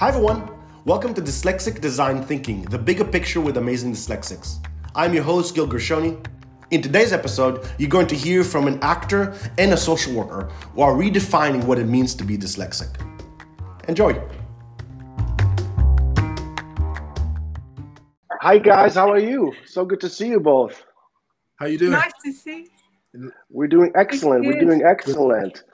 Hi everyone, welcome to Dyslexic Design Thinking, the bigger picture with amazing dyslexics. I'm your host, Gil Gershoni. In today's episode, you're going to hear from an actor and a social worker who are redefining what it means to be dyslexic. Enjoy! Hi guys, how are you? So good to see you both. How you doing? Nice to see. We're doing excellent. We're doing excellent.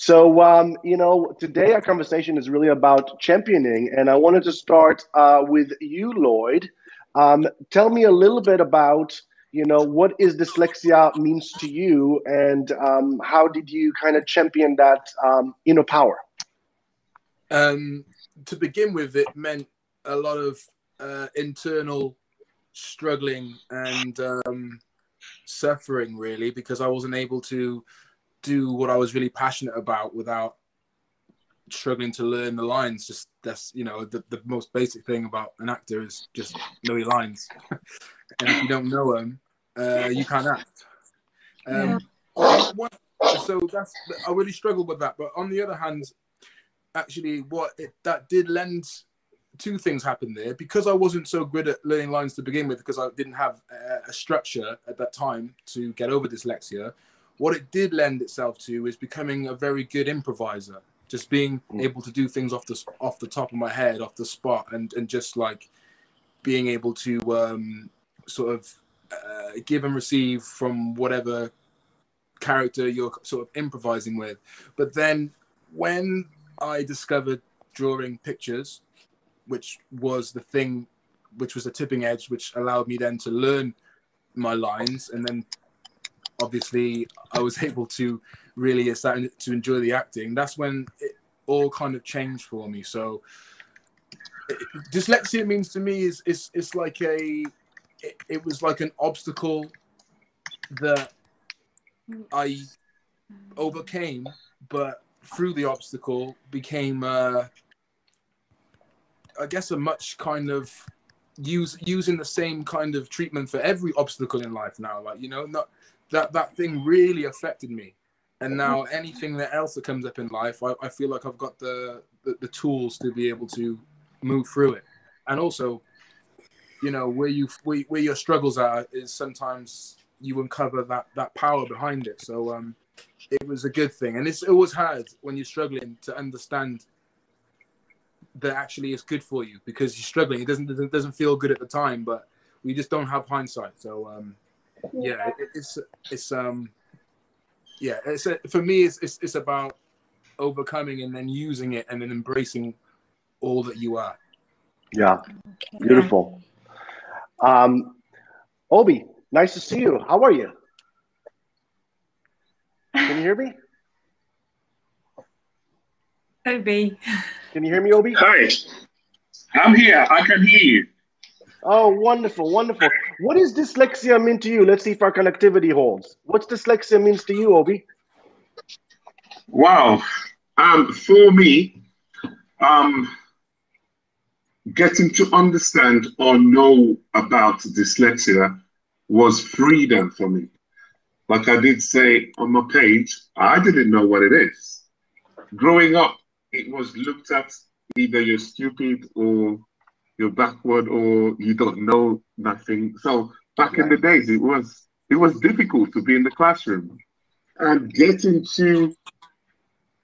So, um, you know, today our conversation is really about championing, and I wanted to start uh, with you, Lloyd. Um, tell me a little bit about, you know, what is dyslexia means to you, and um, how did you kind of champion that um, inner power? Um, to begin with, it meant a lot of uh, internal struggling and um, suffering, really, because I wasn't able to do what I was really passionate about without struggling to learn the lines. Just that's you know the, the most basic thing about an actor is just know your lines, and if you don't know them, uh, you can't act. Um, what, so that's I really struggled with that. But on the other hand, actually, what it, that did lend two things happened there because I wasn't so good at learning lines to begin with because I didn't have a structure at that time to get over dyslexia what it did lend itself to is becoming a very good improviser just being mm. able to do things off the off the top of my head off the spot and and just like being able to um, sort of uh, give and receive from whatever character you're sort of improvising with but then when i discovered drawing pictures which was the thing which was the tipping edge which allowed me then to learn my lines and then obviously I was able to really start to enjoy the acting. That's when it all kind of changed for me. So it, dyslexia means to me is is it's like a it, it was like an obstacle that I overcame, but through the obstacle became uh, I guess a much kind of use using the same kind of treatment for every obstacle in life now. Like you know, not that that thing really affected me. And now anything that else that comes up in life i, I feel like i've got the, the, the tools to be able to move through it. And also you know where you where, where your struggles are is sometimes you uncover that that power behind it. So um it was a good thing. And it's always hard when you're struggling to understand that actually it's good for you because you're struggling. It doesn't it doesn't feel good at the time but we just don't have hindsight. So um yeah, it, it's it's um yeah it's a, for me it's, it's it's about overcoming and then using it and then embracing all that you are. Yeah. Beautiful. Um obi nice to see you. How are you? Can you hear me? Obi. Can you hear me obi? Hi. I'm here. I can hear you Oh, wonderful, wonderful. What does dyslexia mean to you? Let's see if our connectivity holds. What's dyslexia means to you, Obi? Wow. Um, for me, um, getting to understand or know about dyslexia was freedom for me. Like I did say on my page, I didn't know what it is. Growing up, it was looked at either you're stupid or you're backward or you don't know nothing. So back in the days, it was it was difficult to be in the classroom and getting to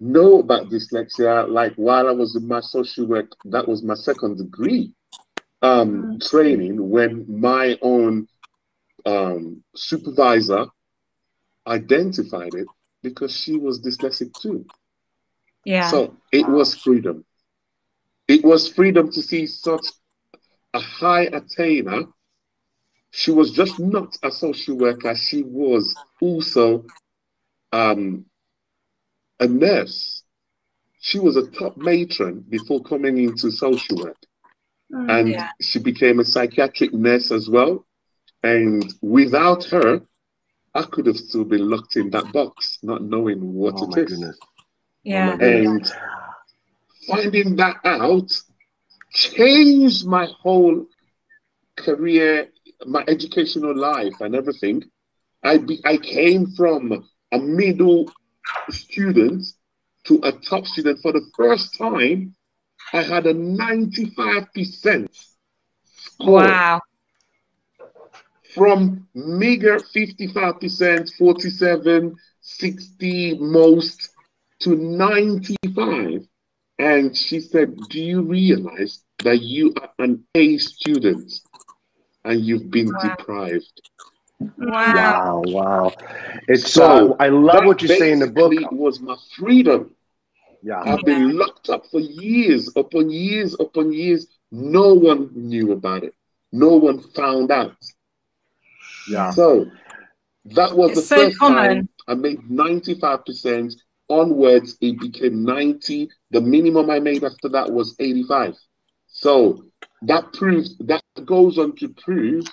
know about dyslexia. Like while I was in my social work, that was my second degree um, training. When my own um, supervisor identified it because she was dyslexic too. Yeah. So it was freedom. It was freedom to see such a high attainer. She was just not a social worker, she was also um, a nurse. She was a top matron before coming into social work. Mm, and yeah. she became a psychiatric nurse as well. And without her, I could have still been locked in that box, not knowing what oh it is. Goodness. Yeah. Oh and finding that out changed my whole career, my educational life, and everything. I be, I came from a middle student to a top student for the first time. I had a 95% score Wow. from meager 55%, 47, 60 most to 95. And she said, Do you realize that you are an A student and you've been Wow. deprived? Wow. Wow, wow. It's So, so I love what you say in the book. basically was my freedom. Yeah. I've been locked up for years upon years upon years. No one knew about it. No one found out. Yeah. So that was It's the so first time. I made 95%. Onwards, it became 90. The minimum I made after that was 85. So that proves that goes on to prove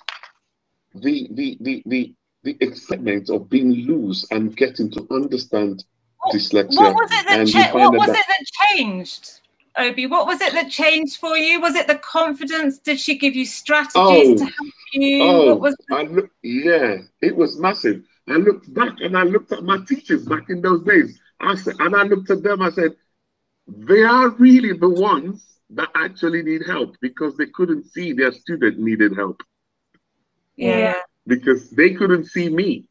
the the the the, the excitement of being loose and getting to understand What, dyslexia. what was it that cha- what was that- it that changed? Obi, what was it that changed for you? Was it the confidence? Did she give you strategies Oh. to help you? Oh, was I look, yeah, it was massive. I looked back and I looked at my teachers back in those days. I said, and I looked at them. I said, they are really the ones that actually need help because they couldn't see their student needed help yeah. because they couldn't see me.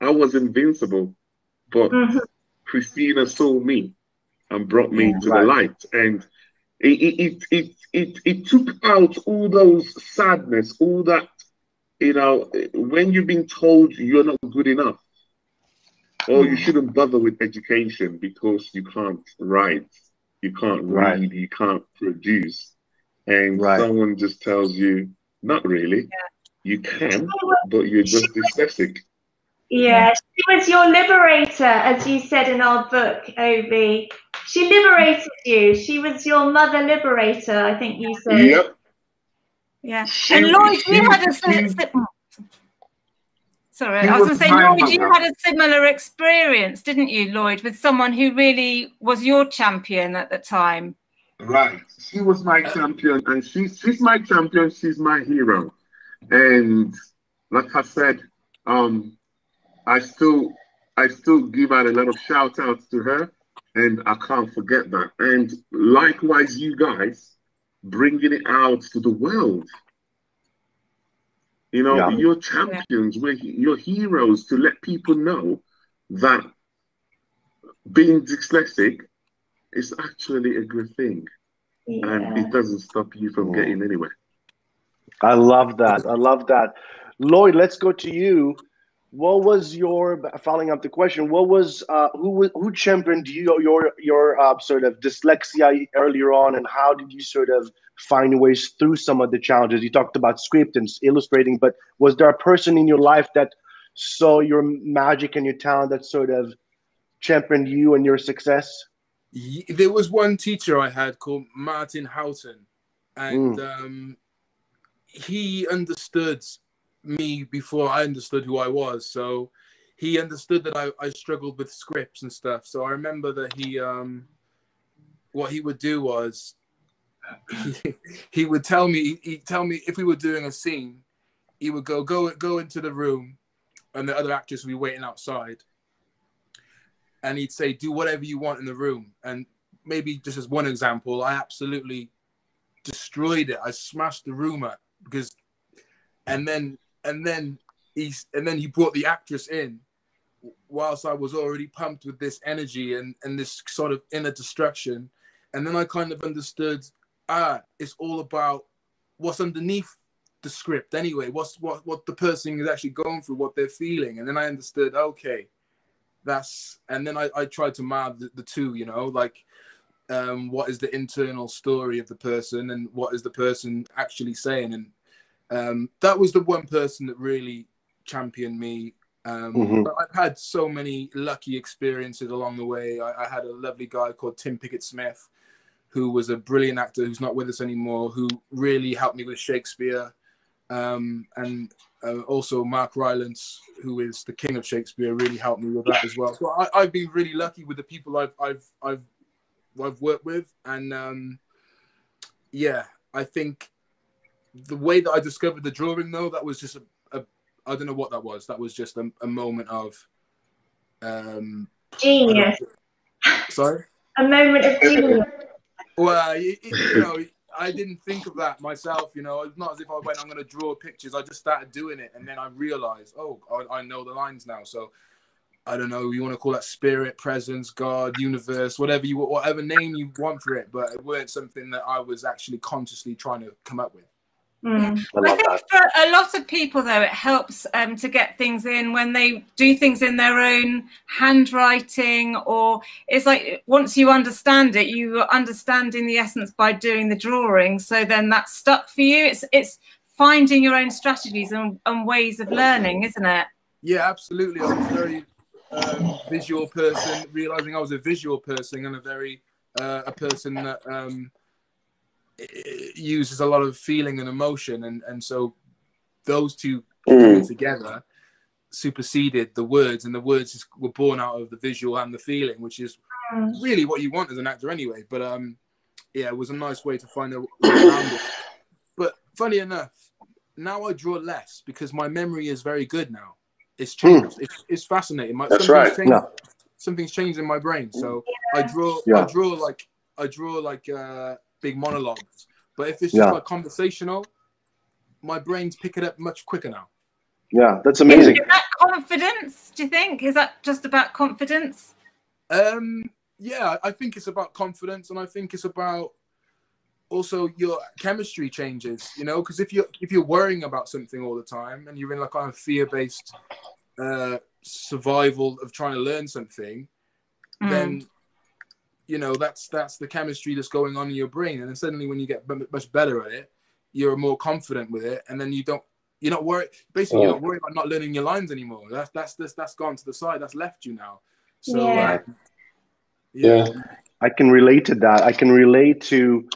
I was invincible, but Mhm. Christina saw me and brought me Yeah. to Right. the light. And it, it, it, it, it, it took out all those sadness, all that, you know, when you've been told you're not good enough, or you shouldn't bother with education because you can't write, you can't Right. read, you can't produce. And Right. someone just tells you, not really. You can, but you're just dyslexic. Yeah, she was your liberator, as you said in our book, Obi. She liberated you. She was your mother liberator, I think you said. Yep. Yeah. She- and Lloyd, she- you had a she- si- si- sorry, she I was going to say, Lloyd, you had a similar experience, didn't you, Lloyd, with someone who really was your champion at the time? Right. She was my champion, and she's she's my champion. She's my hero, and like I said, um, I still I still give out a lot of shout outs to her, and I can't forget that. And likewise, you guys bringing it out to the world. You know, Yeah. you're champions, we're he- you're heroes to let people know that being dyslexic is actually a good thing and it doesn't stop you from getting anywhere. I love that. I love that. Lloyd, let's go to you. What was your following up the question? What was uh, who who championed you your your uh, sort of dyslexia earlier on, and how did you sort of find ways through some of the challenges? You talked about script and illustrating, but was there a person in your life that saw your magic and your talent that sort of championed you and your success? There was one teacher I had called Martin Houghton, and um, he understood me before I understood who I was. So he understood that I, I struggled with scripts and stuff. So I remember that he, um, what he would do was, he, he would tell me, he'd tell me if we were doing a scene, he would go go go into the room, and the other actors would be waiting outside and he'd say, "Do whatever you want in the room." And maybe just as one example, I absolutely destroyed it. I smashed the room up because, and then and then he's and then he brought the actress in, whilst I was already pumped with this energy and and this sort of inner destruction, and then I kind of understood, ah, it's all about what's underneath the script anyway. What's what what the person is actually going through, what they're feeling, and then I understood, okay that's and then I, I tried to map the, the two you know like um what is the internal story of the person and what is the person actually saying? And um that was the one person that really championed me um Mhm. but i've had so many lucky experiences along the way I, I had a lovely guy called Tim Pigott-Smith who was a brilliant actor who's not with us anymore who really helped me with shakespeare um and uh, also Mark Rylance, who is the king of Shakespeare, really helped me with that as well. So I, I've been really lucky with the people I've I've I've I've worked with, and um, yeah, I think the way that I discovered the drawing, though, that was just a, a I don't know what that was. That was just a, a moment of um, Genius. sorry. A moment of genius. Well, you, you know, I didn't think of that myself. You know, it's not as if I went, I'm going to draw pictures. I just started doing it, and then I realized, oh, I, I know the lines now. So I don't know, you want to call that spirit, presence, God, universe, whatever you whatever name you want for it, but it weren't something that I was actually consciously trying to come up with. Mm. I, I, think that. for a lot of people, though, it helps um, to get things in when they do things in their own handwriting, or it's like once you understand it, you are understanding the essence by doing the drawing. So then that's stuck for you. It's it's finding your own strategies and, and ways of learning, isn't it? Yeah, absolutely. I was a very um, visual person, realizing I was a visual person and a very uh, a person that. Um, uses a lot of feeling and emotion, and and so those two mm. together superseded the words, and the words were born out of the visual and the feeling, which is mm. really what you want as an actor anyway. But um, yeah, it was a nice way to find a way around it. But funny enough, now I draw less because my memory is very good now. It's changed. Mm. It's, it's fascinating. My, That's right. Changed, no. Something's changed in my brain. So yeah. I draw. Yeah. I draw like I draw like uh, big monologues. But if it's just yeah. like conversational, my brain's picking up much quicker now. Yeah, that's amazing. Is, that confidence? Do you think is that just about confidence? Um, yeah, I think it's about confidence, and I think it's about also your chemistry changes. You know, because if you're if you're worrying about something all the time and you're in like kind of fear based uh, survival of trying to learn something, mm. then you know that's that's the chemistry that's going on in your brain. And then suddenly when you get much better at it you're more confident with it. And then you don't you're not worried basically you're not worried about not learning your lines anymore. That's that's that's, that's gone to the side. That's left you now. So yeah. Uh, yeah. yeah. I can relate to that. I can relate to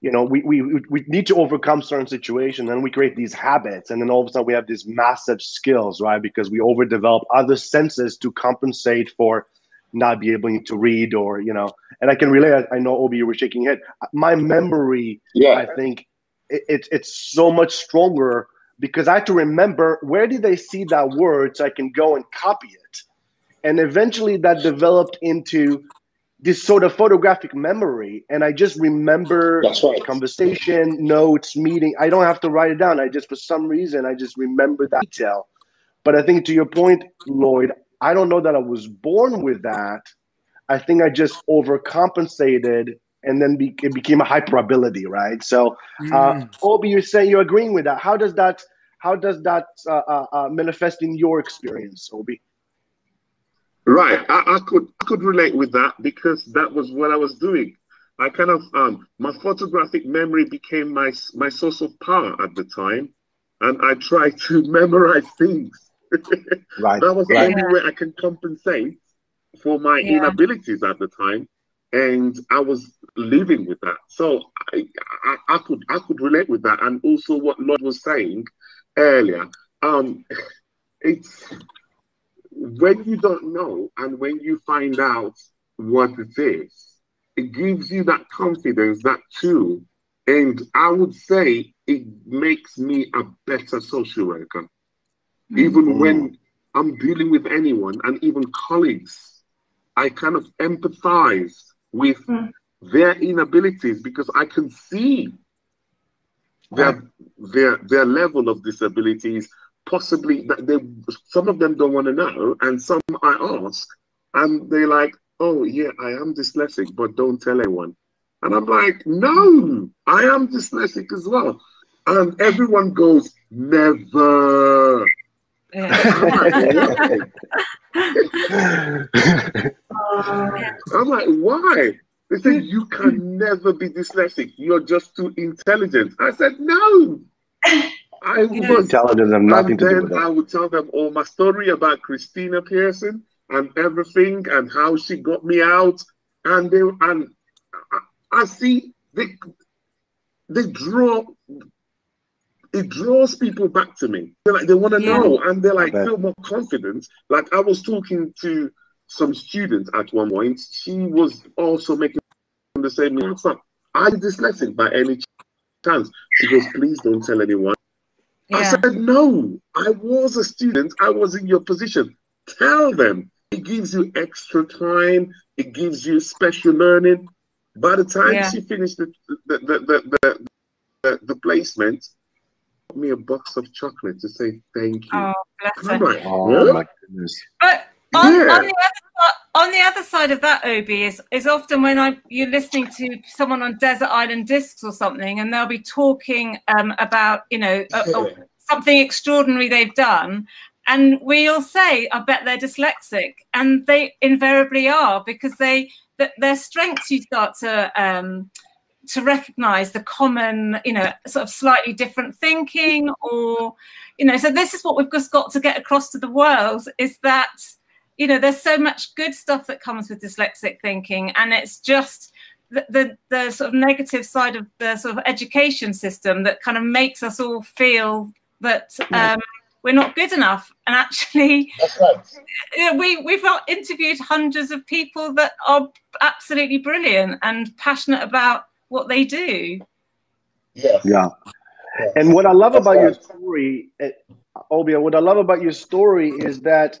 you know we, we we need to overcome certain situations and we create these habits. And then all of a sudden we have these massive skills right? Because we overdevelop other senses to compensate for not be able to read or you know and i can relate. I know obi you were shaking your head. My memory yeah. I think it, it, it's so much stronger because i have to remember where did they see that word so i can go and copy it? And eventually that developed into this sort of photographic memory. And i just remember right. conversation notes meeting. I don't have to write it down. I just for some reason i just remember that detail. But i think to your point lloyd I don't know that I was born with that. I think I just overcompensated and then be, it became a hyperability, right? So, uh, mm. Obi, you're saying you're agreeing with that. How does that how does that uh, uh, uh manifest in your experience, Obi? Right, I, I, could I could relate with that because that was what I was doing. I kind of um, my photographic memory became my my source of power at the time, and I tried to memorize things right. That was the right. only way I can compensate for my yeah. inabilities at the time, and I was living with that. So I, I, I, could I could relate with that, and also what Lord was saying earlier. Um, it's when you don't know and when you find out what it is, it gives you that confidence, that too. and I would say it makes me a better social worker even mm-hmm. when I'm dealing with anyone and even colleagues, I kind of empathize with mm. their inabilities because I can see their their their level of disabilities. Possibly that they some of them don't want to know, and some I ask, and they're like, "Oh yeah, I am dyslexic, but don't tell anyone." And I'm like, "No, I am dyslexic as well." And everyone goes, "Never." I'm like, why? They said you can never be dyslexic. You're just too intelligent. I said, no. I was intelligent and nothing and to do with it. I would tell them all my story about Christina Pearson and everything and how she got me out. And they and I, I see they they draw it draws people back to me. They're like they want to yeah. know, and they're like feel more confident. Like I was talking to some students at one point. She was also making the same answer. Are you dyslexic by any chance? She goes, please don't tell anyone. Yeah. I said, no, I was a student. I was in your position. Tell them. It gives you extra time. It gives you special learning. By the time yeah. she finished the the the, the, the, the, the placement, me a box of chocolate to say thank you. Oh, bless her. oh my goodness. But on, yeah. on, the other, on the other side of that, Obi, is, is often when I you're listening to someone on Desert Island Discs or something, and they'll be talking um, about, you know, a, a, something extraordinary they've done. And we'll say, I bet they're dyslexic. And they invariably are because they, their strengths you start to, um, to recognize the common, you know, sort of slightly different thinking or, you know, so this is what we've just got to get across to the world is that, you know, there's so much good stuff that comes with dyslexic thinking and it's just the, the, the sort of negative side of the sort of education system that kind of makes us all feel that um, we're not good enough. And actually, right. we we've interviewed hundreds of people that are absolutely brilliant and passionate about what they do. Yeah. Yeah. And what I love That's about right. your story, eh, Obia, what I love about your story is that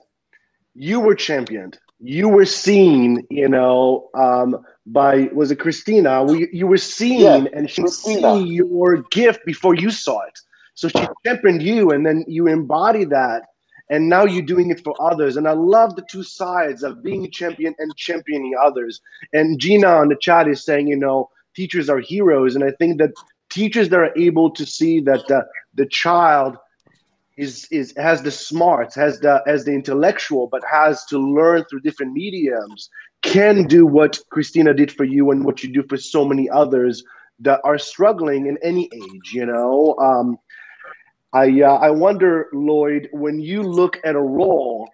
you were championed. You were seen, you know, um, by was it Christina? We, you were seen, yeah, and she saw your gift before you saw it. So she championed you, and then you embody that, and now you're doing it for others. And I love the two sides of being a champion and championing others. And Gina on the chat is saying, you know, teachers are heroes. And I think that teachers that are able to see that the, the child is is has the smarts, has the as the intellectual, but has to learn through different mediums, can do what Christina did for you and what you do for so many others that are struggling in any age. You know, um, I uh, I wonder, Lloyd, when you look at a role,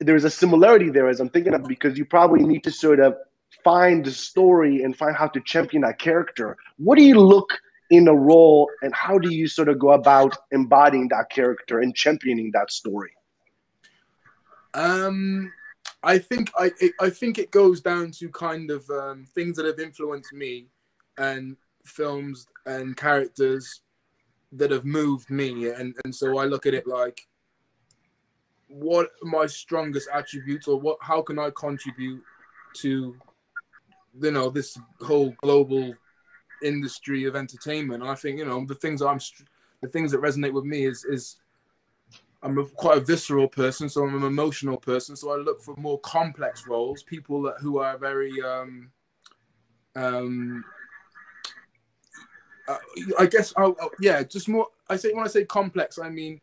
there's a similarity there as I'm thinking of because you probably need to sort of find the story and find how to champion that character. What do you look in a role and how do you sort of go about embodying that character and championing that story? Um, I think I it, I think it goes down to kind of um, things that have influenced me and films and characters that have moved me and and so i look at it like what my strongest attributes or what how can i contribute to you know this whole global industry of entertainment and i think you know the things i'm the things that resonate with me is is i'm a, quite a visceral person so i'm an emotional person so i look for more complex roles people that, who are very um um uh, I guess, oh, oh, yeah, just more. I say when I say complex, I mean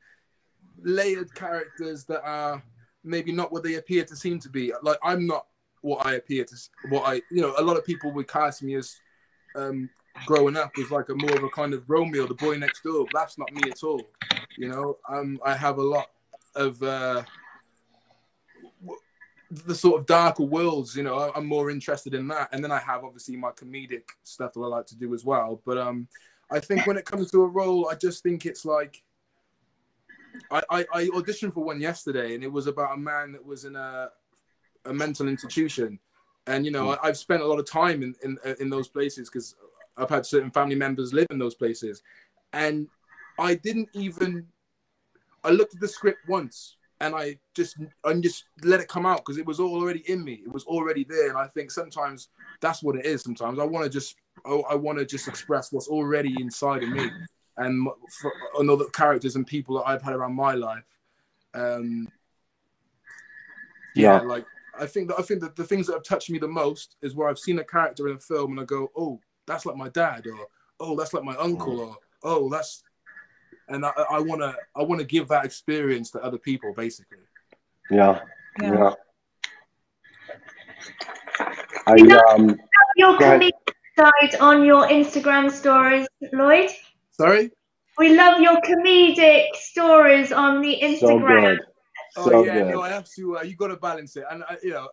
layered characters that are maybe not what they appear to seem to be. Like I'm not what I appear to. What I, you know, a lot of people would cast me as um, growing up as like a more of a kind of Romeo, the boy next door. That's not me at all. You know, um, I have a lot of uh, the sort of darker worlds, you know, I'm more interested in that. And then I have obviously my comedic stuff that I like to do as well. But um, I think when it comes to a role, I just think it's like I, I auditioned for one yesterday, and it was about a man that was in a a mental institution, and you know hmm. I, have spent a lot of time in in, uh, in those places because I've had certain family members live in those places, and I didn't even I looked at the script once and I just and just let it come out because it was already in me. It was already there, and I think sometimes that's what it is. Sometimes I want to just I, I want to just express what's already inside of me, and for uh, other characters and people that I've had around my life. Um, yeah, yeah, like I think that I think that the things that have touched me the most is where I've seen a character in a film and I go, oh, that's like my dad, or oh, that's like my uncle, or oh, that's and I want to I want to give that experience to other people, basically. Yeah, yeah. yeah. I um. Your comedic side on your Instagram stories, Lloyd. Sorry. We love your comedic stories on the Instagram. So oh yeah, good. no, I have to. Uh, you got to balance it, and uh, you know,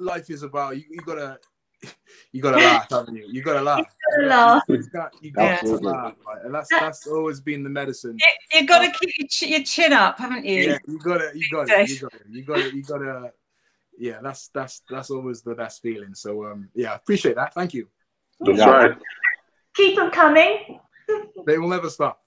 life is about you. You got to you gotta laugh, haven't you? You gotta laugh. You gotta laugh. You got, you got to laugh, right? and that's that's always been the medicine. You, you gotta keep your, ch- your, chin up, haven't you? Yeah, you gotta, you gotta, you gotta, you gotta, you gotta. Yeah, that's that's that's always the best feeling. So um, yeah, appreciate that. Thank you. That's right. Keep them coming. they will never stop.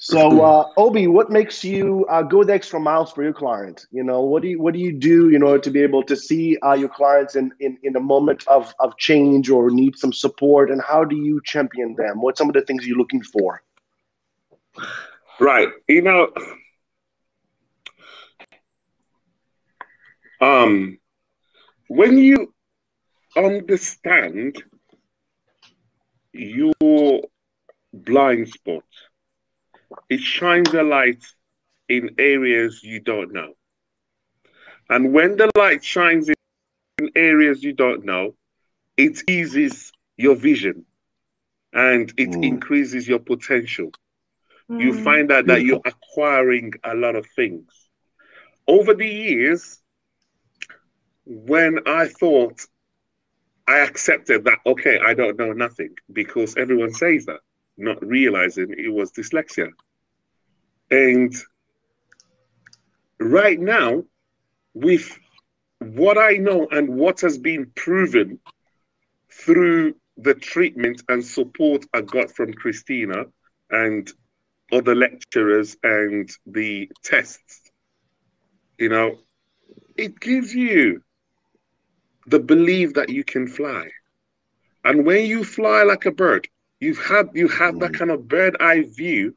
So, uh, Obi, what makes you uh, go the extra miles for your clients? You know, what do you what do you do in order to be able to see uh, your clients in, in in a moment of of change or need some support, and how do you champion them? What some of the things you're looking for? Right, you know, um, when you understand your blind spot it shines a light in areas you don't know. And when the light shines in areas you don't know, it eases your vision and it mm. increases your potential. Mm. You find out that you're acquiring a lot of things. Over the years, when I thought I accepted that, okay, I don't know nothing because everyone says that not realizing it was dyslexia. And right now, with what I know and what has been proven through the treatment and support I got from Christina and other lecturers and the tests, you know, it gives you the belief that you can fly. And when you fly like a bird, You've had you have that kind of bird eye view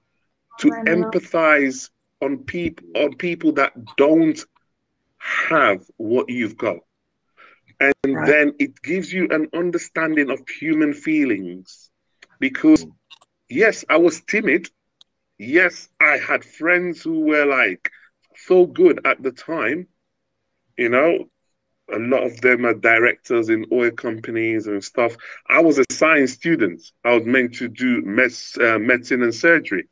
to empathize on people on people that don't have what you've got. And right. then it gives you an understanding of human feelings. Because yes, I was timid. Yes, I had friends who were like so good at the time, you know, a lot of them are directors in oil companies and stuff. I was a science student. I was meant to do med- uh, medicine and surgery,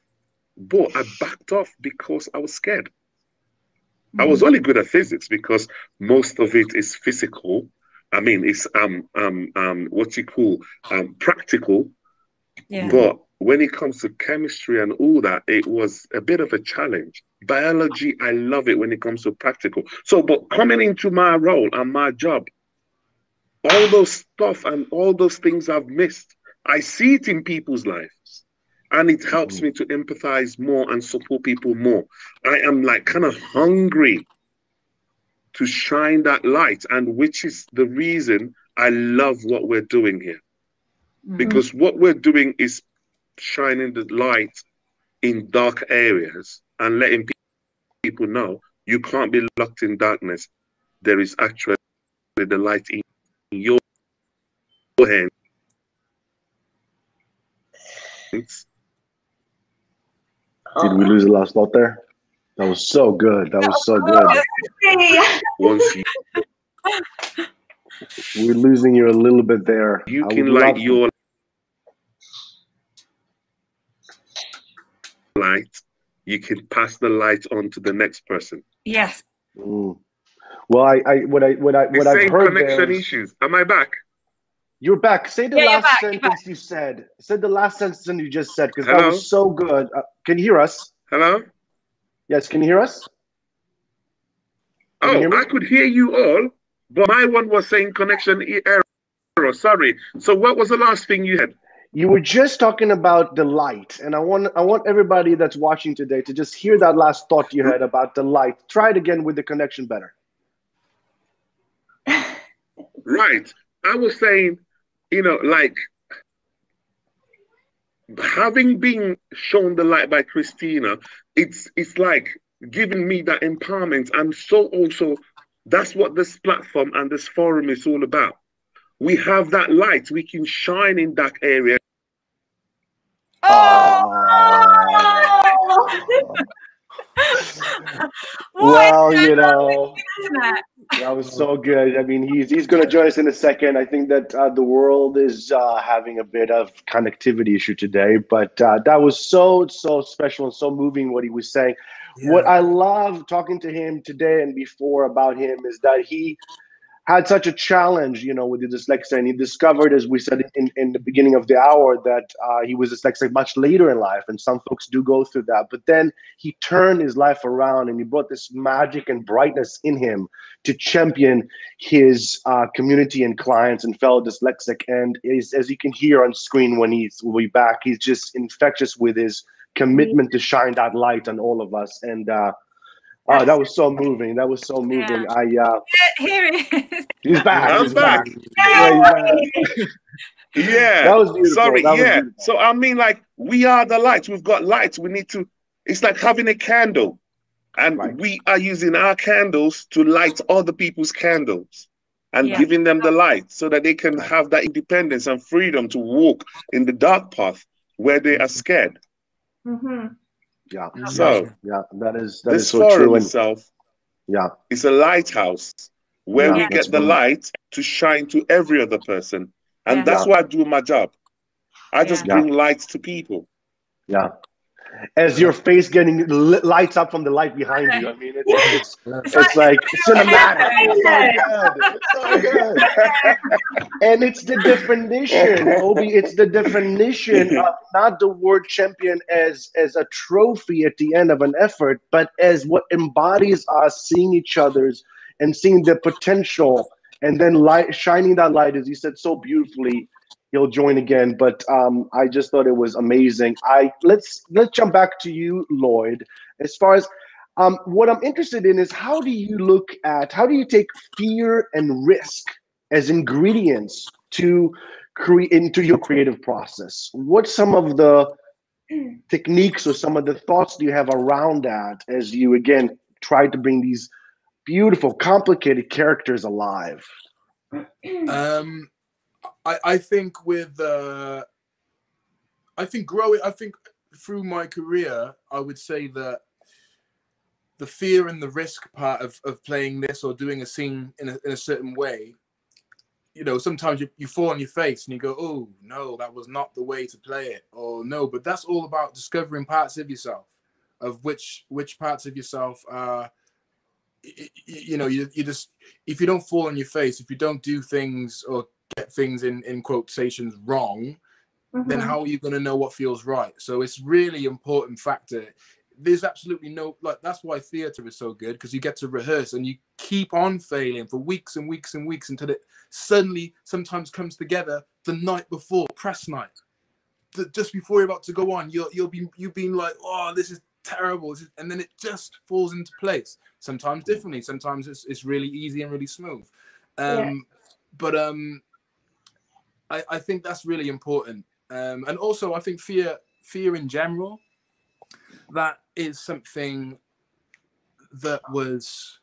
but I backed off because I was scared. Mm-hmm. I was mm. only good at physics because most of it is physical. I mean, it's um um um what you call um practical. Yeah. But when it comes to chemistry and all that, it was a bit of a challenge. Biology, I love it when it comes to practical. So, but coming into my role and my job, all those stuff and all those things I've missed, I see it in people's lives. And it helps mm-hmm. me to empathize more and support people more. I am like kind of hungry to shine that light, and which is the reason I love what we're doing here. Mm-hmm. Because what we're doing is shining the light in dark areas and letting people know you can't be locked in darkness. There is actually the light in your hand. Did we lose the last thought there? That was so good. That was so good. Once you, we're losing you a little bit there. You can light your light, you can pass the light on to the next person. Yes. Mm. Well, I, I, what I, what I, what I've heard connection is, issues. Am I back? You're back. Say the yeah, last sentence you said. Say the last sentence you just said because that was so good. Uh, can you hear us? Hello. Yes. Can you hear us? Can oh, you I could hear you all, but my one was saying connection error. Sorry. So, what was the last thing you had? You were just talking about the light and i want i want everybody that's watching today to just hear that last thought you had about the light. Try it again with the connection better. Right. I was saying you know like having been shown the light by christina it's it's like giving me that empowerment. And so also that's what this platform and this forum is all about we have that light. We can shine in that area. Oh! well, you know, that was so good. I mean, he's he's going to join us in a second. I think that uh, the world is uh, having a bit of connectivity issue today, but uh, that was so so special and so moving what he was saying. Yeah. What I love talking to him today and before about him is that he had such a challenge, you know, with the dyslexia. And he discovered, as we said in, in the beginning of the hour, that uh, he was dyslexic much later in life. And some folks do go through that. But then he turned his life around and he brought this magic and brightness in him to champion his uh, community and clients and fellow dyslexic. And is, as you can hear on screen when he's will be back, he's just infectious with his commitment to shine that light on all of us. And uh, oh, that was so moving. That was so moving. Yeah. I uh, Here he is. he's back. I'm he's back. Yeah, he's back. Yeah. That was beautiful. Sorry, That was yeah. beautiful. So I mean, like, we are the light. We've got lights. We need to. It's like having a candle, and Right. we are using our candles to light other people's candles, and Yeah. giving them the light so that they can have that independence and freedom to walk in the dark path where they are scared. hmm Yeah, So yeah, that is that is this so forum true. And itself yeah, is a lighthouse where Yeah, we get the right. light to shine to every other person, and Yeah. that's why I do my job. I just Yeah. bring light to people. yeah. As your face getting lit, lights up from the light behind you. I mean, it's it's, it's like cinematic. It's so good. It's so good. and it's the definition, Obi. It's the definition of not the word champion as as a trophy at the end of an effort, but as what embodies us seeing each other's and seeing the potential, and then light shining that light, as you said so beautifully. He'll join again, but um, I just thought it was amazing. I let's let's jump back to you, Lloyd. As far as um, what I'm interested in is how do you look at how do you take fear and risk as ingredients to create into your creative process? What's some of the techniques or some of the thoughts do you have around that as you again try to bring these beautiful, complicated characters alive? Um, I I think with uh, I think growing. I think through my career, I would say that the fear and the risk part of, of playing this or doing a scene in a, in a certain way, you know, sometimes you, you fall on your face and you go, oh, no, that was not the way to play it. Or no, but that's all about discovering parts of yourself, of which which parts of yourself are, y- y- you know, you, you just, if you don't fall on your face, if you don't do things or get things in, in quotations wrong, then Mhm. how are you going to know what feels right? So it's really important factor. There's absolutely no like that's why theater is so good because you get to rehearse and you keep on failing for weeks and weeks and weeks until it suddenly sometimes comes together the night before press night. Th- Just before you're about to go on, you'll you'll be you've been like, oh, this is terrible, This is- and then it just falls into place. Sometimes differently, sometimes it's it's really easy and really smooth. Um, Yeah. But um, I I think that's really important um, and also I think fear fear in general that is something that was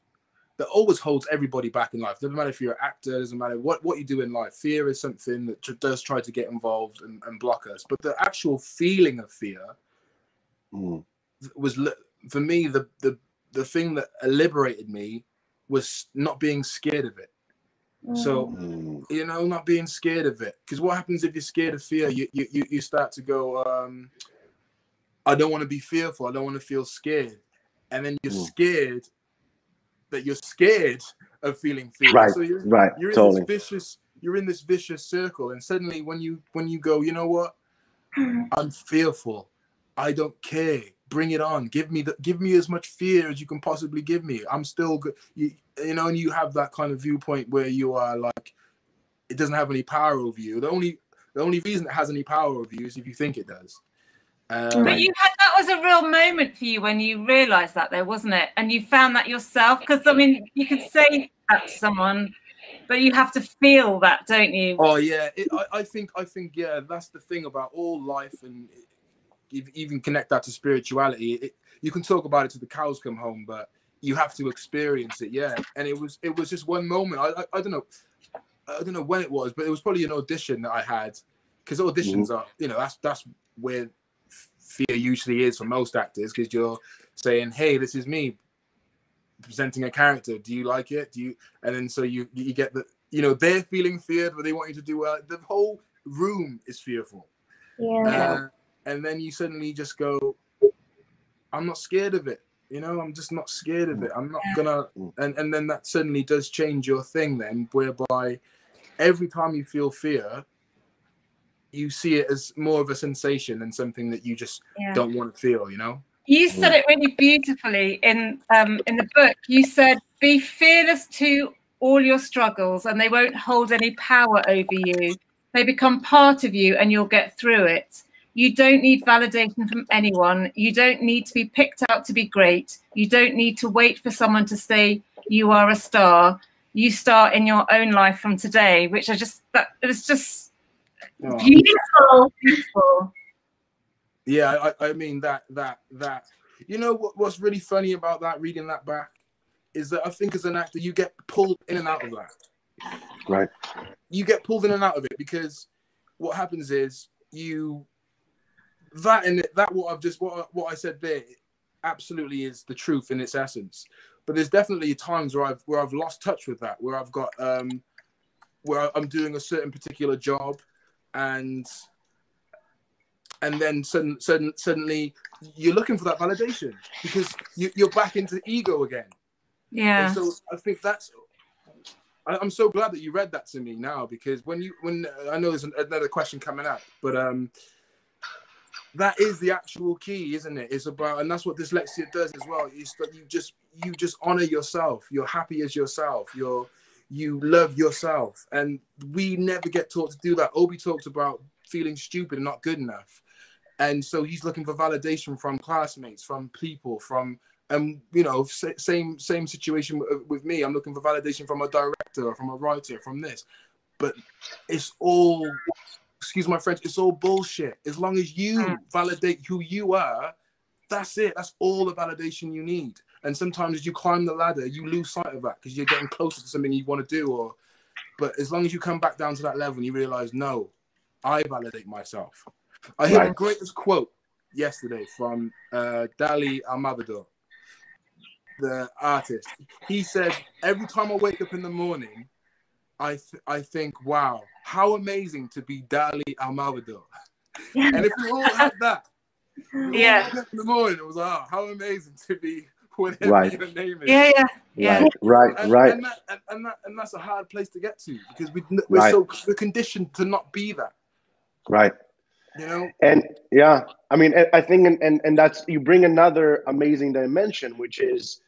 that always holds everybody back in life. Doesn't matter if you're an actor, doesn't matter what what you do in life. Fear is something that tr- does try to get involved and, and block us. But the actual feeling of fear Mm. was for me the the the thing that liberated me was not being scared of it. So Mm. you know, not being scared of it. Because what happens if you're scared of fear? You you you, you start to go, um, I don't want to be fearful. I don't want to feel scared, and then you're Mm. scared that you're scared of feeling fear. Right, So you're right, you're in totally. this vicious you're in this vicious circle, and suddenly when you when you go, you know what? I'm fearful. I don't care. Bring it on. Give me the give me as much fear as you can possibly give me. I'm still good. You, you know, and you have that kind of viewpoint where you are like, it doesn't have any power over you. The only the only reason it has any power over you is if you think it does. Um, But you had that was a real moment for you when you realised that there wasn't it, and you found that yourself. Because I mean, you could say that to someone, but you have to feel that, don't you? Oh yeah, it, I, I think I think yeah, that's the thing about all life, and even connect that to spirituality. It, you can talk about it till the cows come home, but you have to experience it. Yeah, and it was it was just one moment. I I, I don't know, I don't know when it was, but it was probably an audition that I had, because auditions are you know that's that's where fear usually is for most actors, because you're saying, hey, this is me presenting a character. Do you like it? Do you? And then so you you get the you know they're feeling feared, but they want you to do well. The whole room is fearful, Yeah. uh, and then you suddenly just go, "I'm not scared of it." You know, I'm just not scared of it. I'm not gonna, and and then that suddenly does change your thing. Then, whereby every time you feel fear, you see it as more of a sensation than something that you just Yeah. don't want to feel. You know. You said it really beautifully in um, in the book. You said, "Be fearless to all your struggles, and they won't hold any power over you. They become part of you, and you'll get through it. You don't need validation from anyone. You don't need to be picked out to be great. You don't need to wait for someone to say you are a star. You start in your own life from today, which I just that it was just oh. beautiful, beautiful. Yeah, I, I mean that that that you know what, what's really funny about that reading that back is that I think as an actor you get pulled in and out of that. Right. You get pulled in and out of it because what happens is you that and that what I've just what what I said there absolutely is the truth in its essence. But there's definitely times where I've where I've lost touch with that, where I've got um where I'm doing a certain particular job and and then sudden, sudden, suddenly you're looking for that validation because you, are back into the ego again. Yeah. And so I think that's. I, am so glad that you read that to me now because when you when I know there's another question coming up, but um, that is the actual key, isn't it? It's about, and that's what dyslexia does as well. Is that you just you just honor yourself. You're happy as yourself. You're you love yourself, and we never get taught to do that. Obi talked about feeling stupid and not good enough and so he's looking for validation from classmates from people from and you know same same situation with me i'm looking for validation from a director from a writer from this but it's all excuse my french it's all bullshit as long as you mm. validate who you are that's it that's all the validation you need and sometimes as you climb the ladder you lose sight of that because you're getting closer to something you want to do or but as long as you come back down to that level and you realize no i validate myself I heard right. the greatest quote yesterday from uh, Dali Almodovar, the artist. He said, "Every time I wake up in the morning, I th- I think, wow, how amazing to be Dali Almodovar." and if we all had that, yeah, in the morning, it was, oh, how amazing to be whatever right. your name is. Yeah, yeah, yeah. Right, and, right. And, that, and, and, that, and that's a hard place to get to because we, we're right. so we're conditioned to not be that. Right you know and yeah i mean i think and, and and that's you bring another amazing dimension which is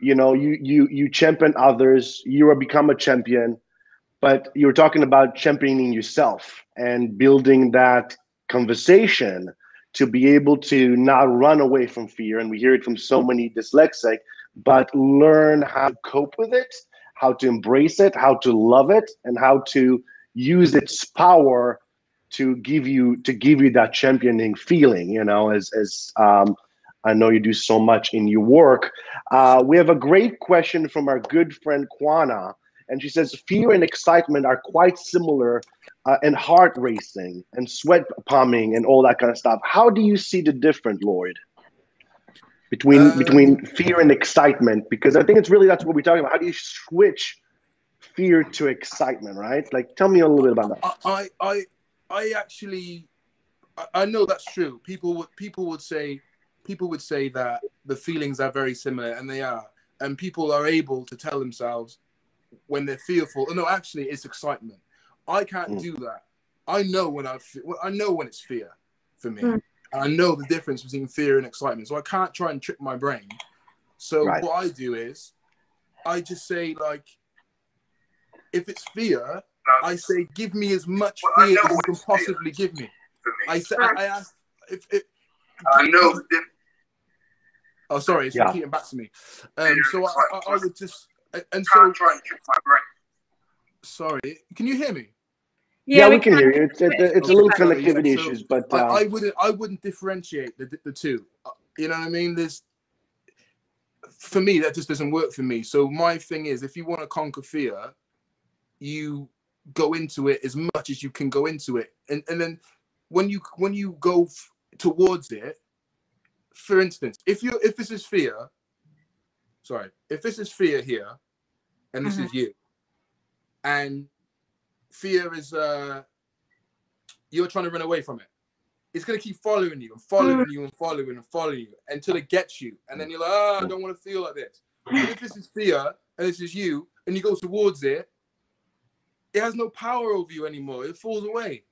you know you you you champion others you are become a champion but you're talking about championing yourself and building that conversation to be able to not run away from fear. And we hear it from so many dyslexic but learn how to cope with it how to embrace it how to love it and how to use its power to give you to give you that championing feeling you know as as um, i know you do so much in your work. Uh, we have a great question from our good friend kwana and she says fear and excitement are quite similar uh, and heart racing and sweat palming and all that kind of stuff. How do you see the difference lloyd between um, between fear and excitement? Because i think it's really that's what we're talking about. How do you switch fear to excitement right? Like tell me a little bit about that. I i I actually, I know that's true. People would people would say, people would say that the feelings are very similar, and they are. And people are able to tell themselves when they're fearful. Oh, no, actually, it's excitement. I can't mm. do that. I know when I, feel. I know when it's fear for me. Mm. I know the difference between fear and excitement. So I can't try and trick my brain. So right. what I do is, I just say like, if it's fear, I say, give me as much well, fear as you can possibly give me. me. I say, I, I ask if, if I know. Oh, sorry, it's yeah. repeating back to me. Um, so I, I, I, would just and so. Sorry, can you hear me? Yeah, yeah we, we can, can hear you. It's, it, it's a little connectivity issues, but uh, I, I, wouldn't I wouldn't differentiate the the two. Uh, you know what I mean? There's for me that just doesn't work for me. So my thing is, if you want to conquer fear, you go into it as much as you can go into it and and then when you when you go f- towards it for instance if you if this is fear sorry if this is fear here and this mm-hmm. is you and fear is uh you're trying to run away from it it's going to keep following you and following mm. you and following and following you until it gets you and then you're like oh i don't want to feel like this but if this is fear and this is you and you go towards it it has no power over you anymore. It falls away.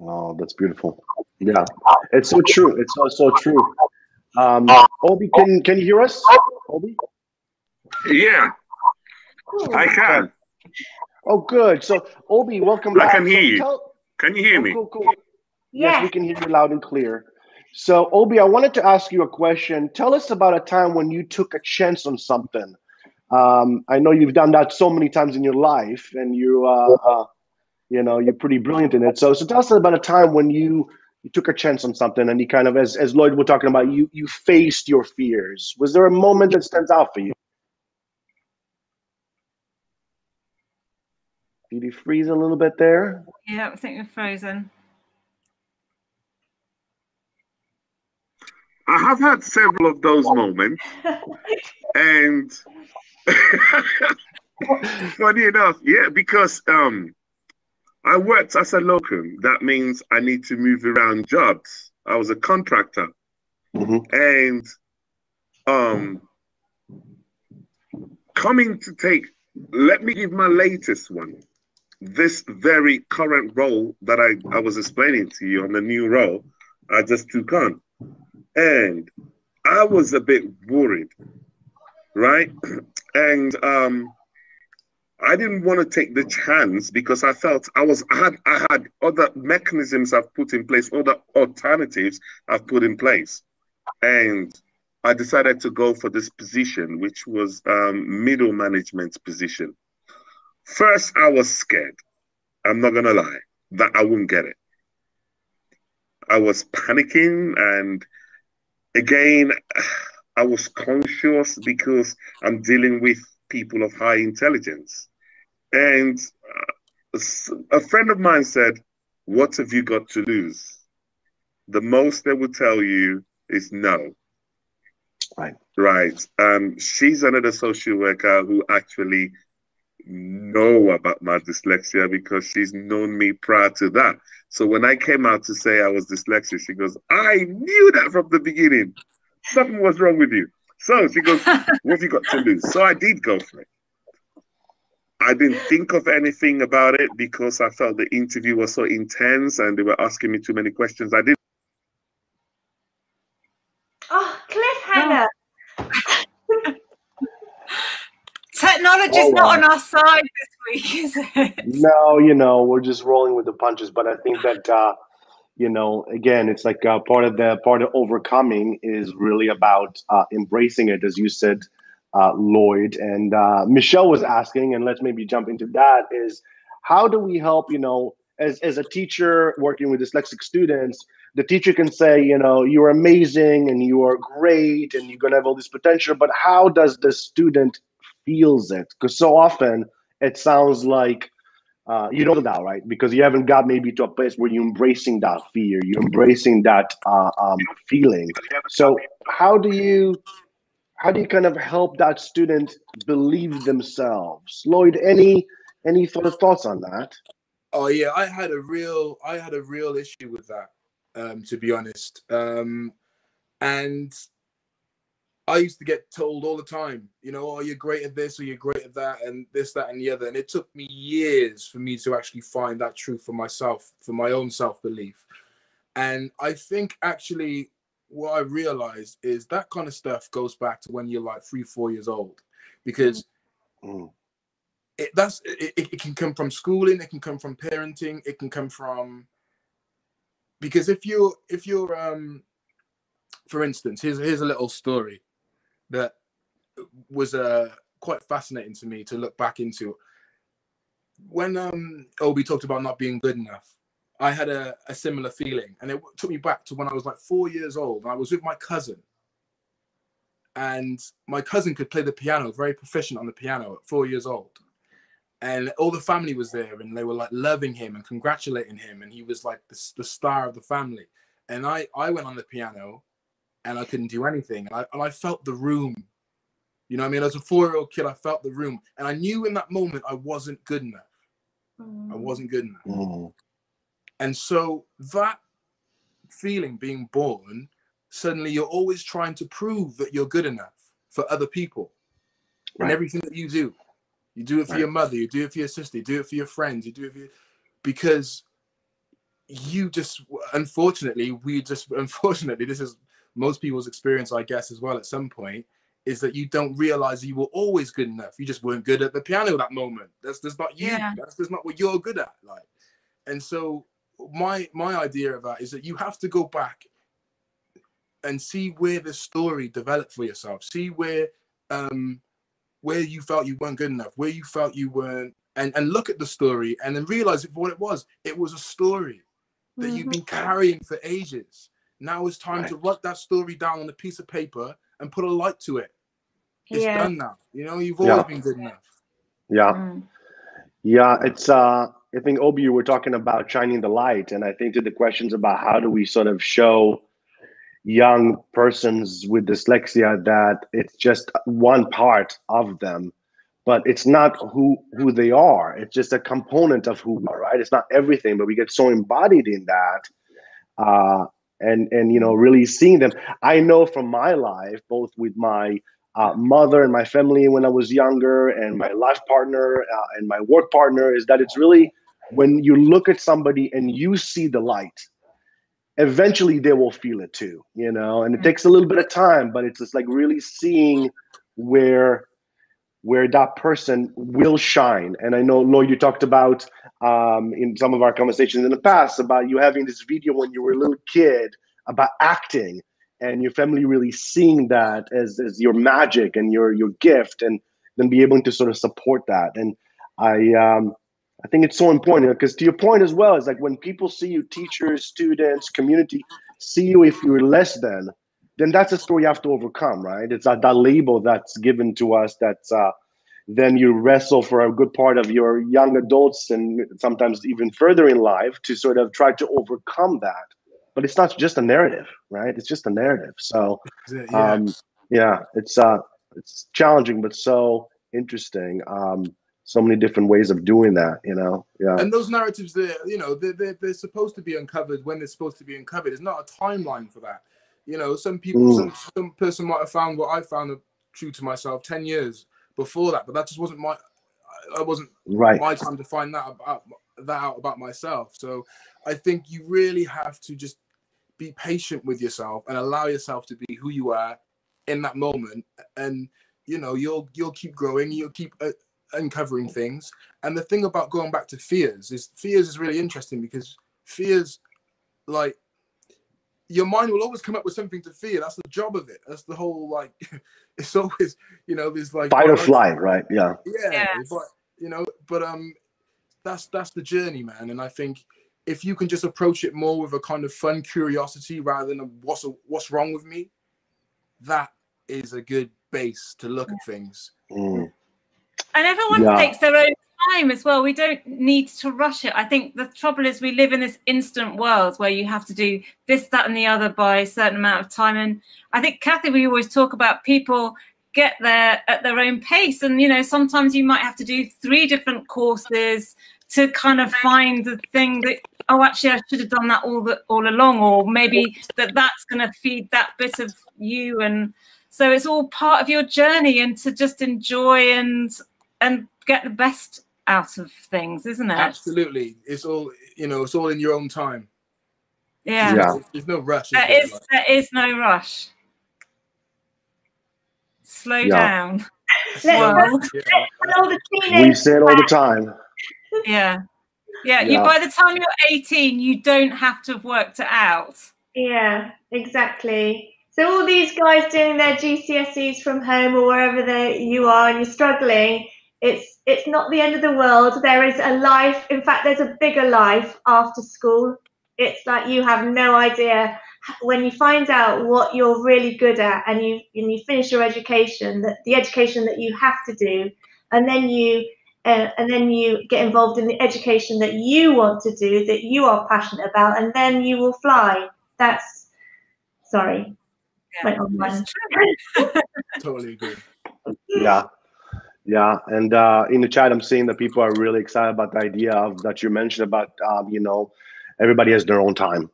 Oh, that's beautiful. Yeah, it's so true. It's so so true. Um, Obi, can can you hear us? Obi? Yeah, I can. Oh, good. So, Obi, welcome back. I can hear you. Tell... Can you hear oh, me? Cool, cool. Yes. yes, we can hear you loud and clear. So, Obi, I wanted to ask you a question. Tell us about a time when you took a chance on something. Um, I know you've done that so many times in your life, and you, uh, uh, you know, you're pretty brilliant in it. So, so tell us about a time when you you took a chance on something, and you kind of, as as Lloyd was talking about, you you faced your fears. Was there a moment that stands out for you? Did you freeze a little bit there? Yeah, I think we're frozen. I have had several of those moments, and funny enough, yeah, because um, I worked as a locum. That means I need to move around jobs. I was a contractor, Mhm. and um, coming to take. Let me give my latest one. This very current role that I, I was explaining to you on the new role, I just took on. And I was a bit worried, right? And um, I didn't want to take the chance because I felt I was I had I had other mechanisms I've put in place, other alternatives I've put in place, and I decided to go for this position, which was um, middle management position. First, I was scared. I'm not gonna lie that I wouldn't get it. I was panicking, and again, I was conscious because I'm dealing with people of high intelligence. And a friend of mine said, What have you got to lose? The most they will tell you is no. Right. Right. Um, she's another social worker who actually know about my dyslexia because she's known me prior to that. So when I came out to say I was dyslexic, she goes, I knew that from the beginning. Something was wrong with you. So she goes, What have you got to lose? So I did go for it. I didn't think of anything about it because I felt the interview was so intense and they were asking me too many questions. I didn't Oh, cliffhanger. Technology's Oh, not on our side this week, is it? No, you know, we're just rolling with the punches. But I think that uh, you know, again, it's like uh, part of the part of overcoming is really about uh, embracing it, as you said, uh, Lloyd and uh, Michelle was asking, and let's maybe jump into that. Is how do we help? You know, as as a teacher working with dyslexic students, the teacher can say, you know, you're amazing and you are great and you're gonna have all this potential. But how does the student feels it? Because so often it sounds like uh, you don't know that, right? Because you haven't got maybe to a place where you're embracing that fear, you're embracing that uh, um, feeling. So how do you how do you kind of help that student believe themselves? Lloyd, any any sort of thoughts on that? Oh yeah, I had a real I had a real issue with that, um, to be honest. Um, and I used to get told all the time, you know, oh, you're great at this or you're great at that, and this, that, and the other. And it took me years for me to actually find that truth for myself, for my own self belief. And I think actually what I realized is that kind of stuff goes back to when you're like three, four years old, because Mm. it, that's it, it, can come from schooling, it can come from parenting, it can come from because if you're if you're um for instance, here's here's a little story that was uh quite fascinating to me to look back into. When um Obi talked about not being good enough, I had a, a similar feeling, and it took me back to when I was like four years old. And I was with my cousin, and my cousin could play the piano, very proficient on the piano at four years old. And all the family was there, and they were like loving him and congratulating him, and he was like the, the star of the family. And I I went on the piano, and I couldn't do anything, and I and I felt the room. You know what I mean? As a four-year-old kid, I felt the room, and I knew in that moment I wasn't good enough. I wasn't good enough. Mm. And so that feeling being born, suddenly you're always trying to prove that you're good enough for other people and everything that you do. You do it for Right. your mother, you do it for your sister, you do it for your friends, you do it for your, because you just unfortunately, we just unfortunately, this is most people's experience, I guess, as well at some point, is that you don't realize you were always good enough. You just weren't good at the piano that moment. That's that's not you. Yeah. That's just not what you're good at. Like, and so my my idea of that is that you have to go back and see where the story developed for yourself. See where um where you felt you weren't good enough, where you felt you weren't, and and look at the story and then realize what it was. It was a story that mm-hmm. you've been carrying for ages. Now it's time right. to write that story down on a piece of paper and put a light to it. It's yeah. done now. You know, you've always yeah. been good enough. Yeah. Mm. Yeah, it's uh I think Obi, you were talking about shining the light, and I think to the questions about how do we sort of show young persons with dyslexia that it's just one part of them, but it's not who who they are. It's just a component of who we are, right? It's not everything, but we get so embodied in that, uh, and and you know really seeing them. I know from my life, both with my uh, mother and my family when I was younger, and my life partner uh, and my work partner, is that it's really when you look at somebody and you see the light eventually they will feel it too you know and it mm. takes a little bit of time but it's just like really seeing where where that person will shine. And i know lloyd you talked about um, in some of our conversations in the past about you having this video when you were a little kid about acting and your family really seeing that as, as your magic and your your gift and then be able to sort of support that. And i um, I think it's so important because to your point as well is like when people see you, teachers, students, community, see you if you're less than, then that's a story you have to overcome, right? It's that, that label that's given to us that's uh, then you wrestle for a good part of your young adults and sometimes even further in life to sort of try to overcome that. But it's not just a narrative, right? It's just a narrative. So, yeah, um, yeah it's uh, it's challenging, but so interesting. Um, so many different ways of doing that you know yeah and those narratives they're you know they're, they're, they're supposed to be uncovered when they're supposed to be uncovered there's not a timeline for that you know some people mm. some, some person might have found what i found true to myself 10 years before that but that just wasn't my i wasn't right my time to find that about that out about myself so i think you really have to just be patient with yourself and allow yourself to be who you are in that moment and you know you'll you'll keep growing you'll keep uh, uncovering things. And the thing about going back to fears is fears is really interesting because fears, like, your mind will always come up with something to fear. That's the job of it. That's the whole like. it's always you know there's like fight or flight, right? Yeah. Yeah, yes. but you know, but um, that's that's the journey, man. And I think if you can just approach it more with a kind of fun curiosity rather than a, what's a, what's wrong with me, that is a good base to look at things. Mm. And everyone yeah. takes their own time as well. We don't need to rush it. I think the trouble is we live in this instant world where you have to do this, that, and the other by a certain amount of time. And I think, Kathy, we always talk about people get there at their own pace. And, you know, sometimes you might have to do three different courses to kind of find the thing that oh actually I should have done that all the, all along or maybe that that's going to feed that bit of you and so it's all part of your journey and to just enjoy and and get the best out of things, isn't it? Absolutely. It's all you know. It's all in your own time. Yeah. yeah. There's no rush. There is. Like? There is no rush. Slow yeah. down. Well, yeah. We say it all the time. Yeah. yeah. Yeah. You by the time you're 18, you don't have to have worked it out. Yeah, exactly. So all these guys doing their GCSEs from home or wherever they, you are and you're struggling, it's it's not the end of the world. There is a life. In fact, there's a bigger life after school. It's like you have no idea when you find out what you're really good at and you and you finish your education, that the education that you have to do, and then you uh, and then you get involved in the education that you want to do, that you are passionate about, and then you will fly. That's sorry yeah. totally agree. Yeah. Yeah, and uh, in the chat, I'm seeing that people are really excited about the idea of that you mentioned about, um, you know, everybody has their own time,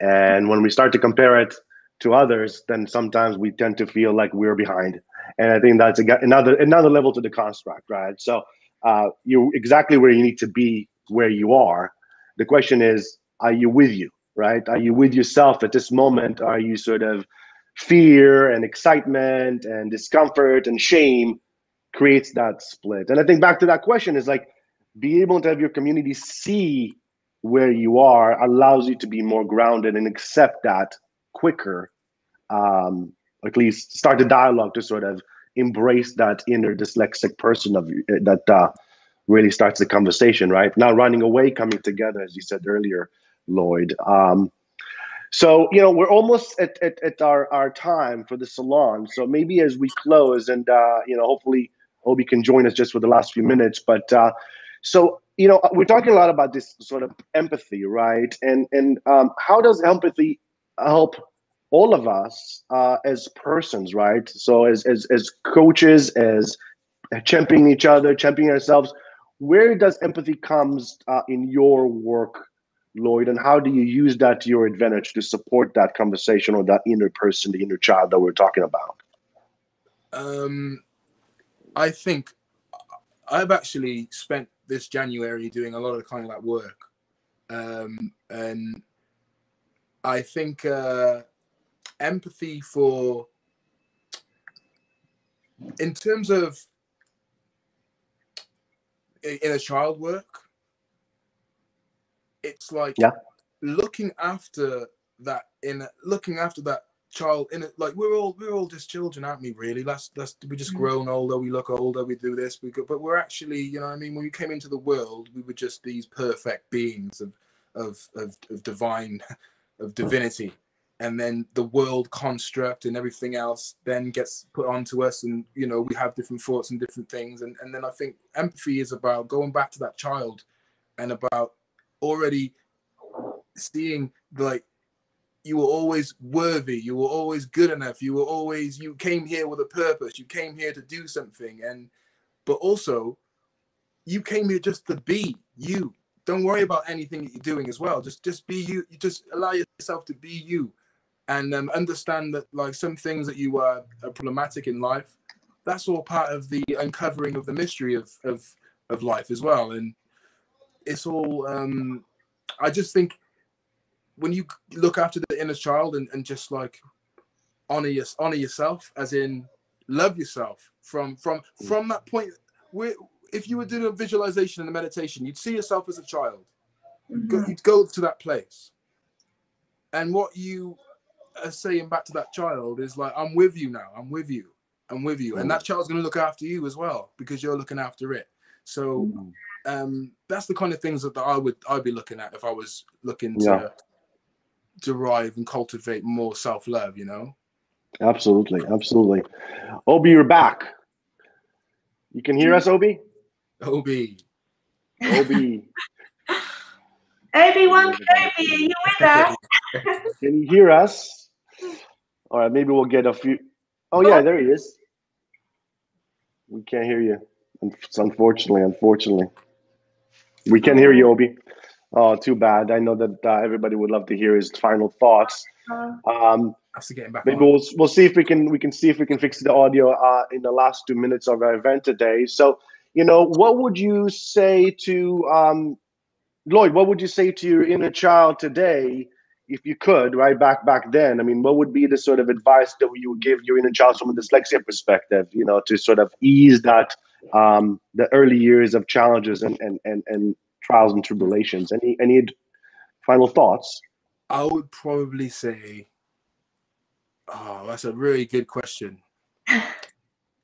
and when we start to compare it to others, then sometimes we tend to feel like we're behind, and I think that's another another level to the construct, right? So uh, you're exactly where you need to be, where you are. The question is, are you with you, right? Are you with yourself at this moment? Are you sort of fear and excitement and discomfort and shame creates that split. And I think back to that question is like be able to have your community see where you are allows you to be more grounded and accept that quicker. Um, at least start the dialogue to sort of embrace that inner dyslexic person of that uh, really starts the conversation right? Now running away coming together as you said earlier lloyd. Um, so you know we're almost at, at, at, our, our time for the salon. So maybe as we close and uh, you know hopefully obi can join us just for the last few minutes but uh, so you know we're talking a lot about this sort of empathy right and and um, how does empathy help all of us uh, as persons, right? So as as as coaches, as championing each other, championing ourselves, where does empathy comes uh, in your work, Lloyd, and how do you use that to your advantage to support that conversation or that inner person, the inner child that we're talking about? Um, I think I've actually spent this January doing a lot of kind of that work, um, and I think. Uh, empathy for in terms of in a child work it's like yeah. looking after that in looking after that child in it like we're all we're all just children aren't we really? That's that's we just mm-hmm. grown older we look older we do this we go but we're actually you know i mean? When we came into the world we were just these perfect beings of of of, of divine of divinity. And then the world construct and everything else then gets put onto us and you know we have different thoughts and different things. And, and then i think empathy is about going back to that child and about already seeing like you were always worthy you were always good enough you were always you came here with a purpose you came here to do something and but also you came here just to be you. Don't worry about anything that you're doing as well just just be you just allow yourself to be you and um, understand that like some things that you are, are problematic in life that's all part of the uncovering of the mystery of of, of life as well and it's all um i just think when you look after the inner child and, and just like honor your honor yourself as in love yourself from from from that point where if you were doing a visualization and a meditation you'd see yourself as a child mm-hmm. you'd go to that place and what you are saying back to that child is like, I'm with you now. I'm with you. I'm with you. And that child's going to look after you as well because you're looking after it. So um, that's the kind of things that, that I would I'd be looking at if I was looking to yeah. Derive and cultivate more self love. You know. Absolutely, absolutely. Obi, you're back. You can hear us, Obi. Obi. Obi. Obi Wan Kenobi, are you with us? Can you hear us? All right, maybe we'll get a few. Oh yeah, there he is. We can't hear you. Unfortunately, unfortunately, we can hear you, Obi. Oh, too bad. I know that uh, everybody would love to hear his final thoughts. Uh-huh. Um, maybe we'll we'll see if we can we can see if we can fix the audio uh, in the last two minutes of our event today. So, you know, what would you say to um, Lloyd? What would you say to your inner child today if you could, right back back then, I mean, what would be the sort of advice that you would give your inner child from a dyslexia perspective, you know, to sort of ease that um, the early years of challenges and, and and and trials and tribulations? Any any final thoughts? I would probably say, oh, that's a really good question.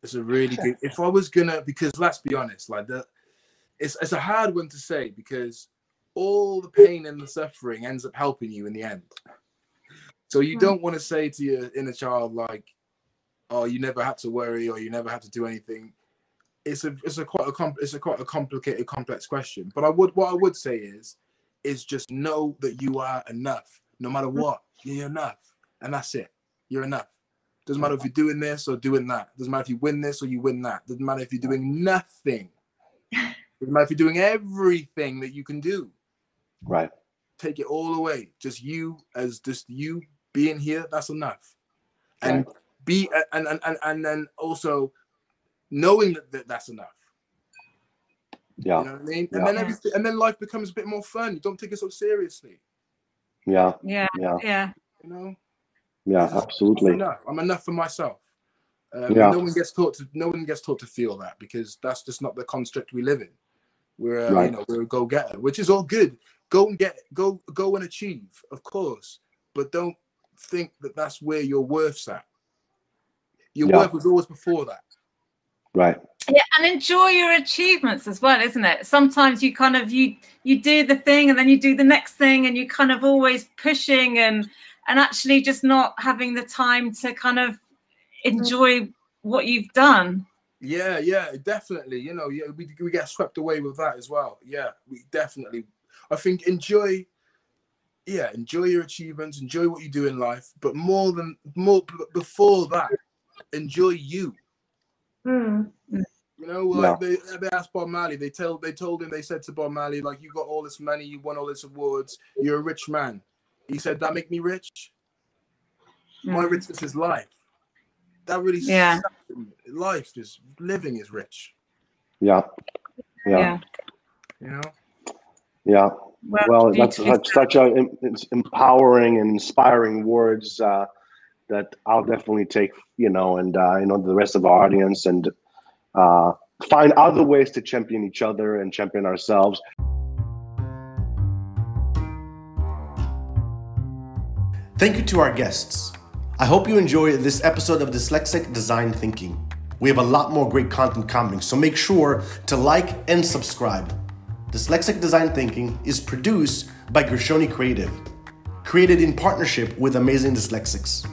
It's a really good. If I was gonna, because let's be honest, like the, it's it's a hard one to say because all the pain and the suffering ends up helping you in the end. So you don't want to say to your inner child like, "Oh, you never had to worry, or you never had to do anything." It's a it's a quite a comp- it's a quite a complicated, complex question. But I would what I would say is, is just know that you are enough, no matter mm-hmm. what. You're enough, and that's it. You're enough. Doesn't matter if you're doing this or doing that. Doesn't matter if you win this or you win that. Doesn't matter if you're doing nothing. Doesn't matter if you're doing everything that you can do. Right. Take it all away. Just you as just you being here, that's enough. And right. be and, and and and then also knowing that, that that's enough. Yeah. You know what I mean? And yeah. then everything and then life becomes a bit more fun. You don't take it so seriously. Yeah. Yeah. Yeah. Yeah. You know? Yeah, absolutely. I'm enough. I'm enough for myself. Um, yeah. No one gets taught to no one gets taught to feel that because that's just not the construct we live in. We're uh, right. you know we're a go getter, which is all good go and get go go and achieve, of course, but don't think that that's where your worth's at. Your yeah. worth was always before that. Right. Yeah, and enjoy your achievements as well, isn't it? Sometimes you kind of you you do the thing and then you do the next thing and you kind of always pushing and and actually just not having the time to kind of enjoy what you've done. Yeah, yeah, definitely. You know, yeah, we, we get swept away with that as well. Yeah, we definitely. I think enjoy, yeah, enjoy your achievements, enjoy what you do in life, but more than more before that, enjoy you. Mm. You know, like they, they asked Bob Marley. They told they told him they said to Bob Marley, like, you got all this money, you won all this awards, you're a rich man. He said, that make me rich. Mm. My richness is life. That really yeah. Life is living is rich. Yeah. Yeah. yeah. You know. Yeah. Well, well that's, that's such a empowering and inspiring words uh, that I'll definitely take, you know, and uh, you know the rest of our audience and uh, find other ways to champion each other and champion ourselves. Thank you to our guests. I hope you enjoy this episode of Dyslexic Design Thinking. We have a lot more great content coming, so make sure to like and subscribe. Dyslexic Design Thinking is produced by Gershoni Creative, created in partnership with Amazing Dyslexics.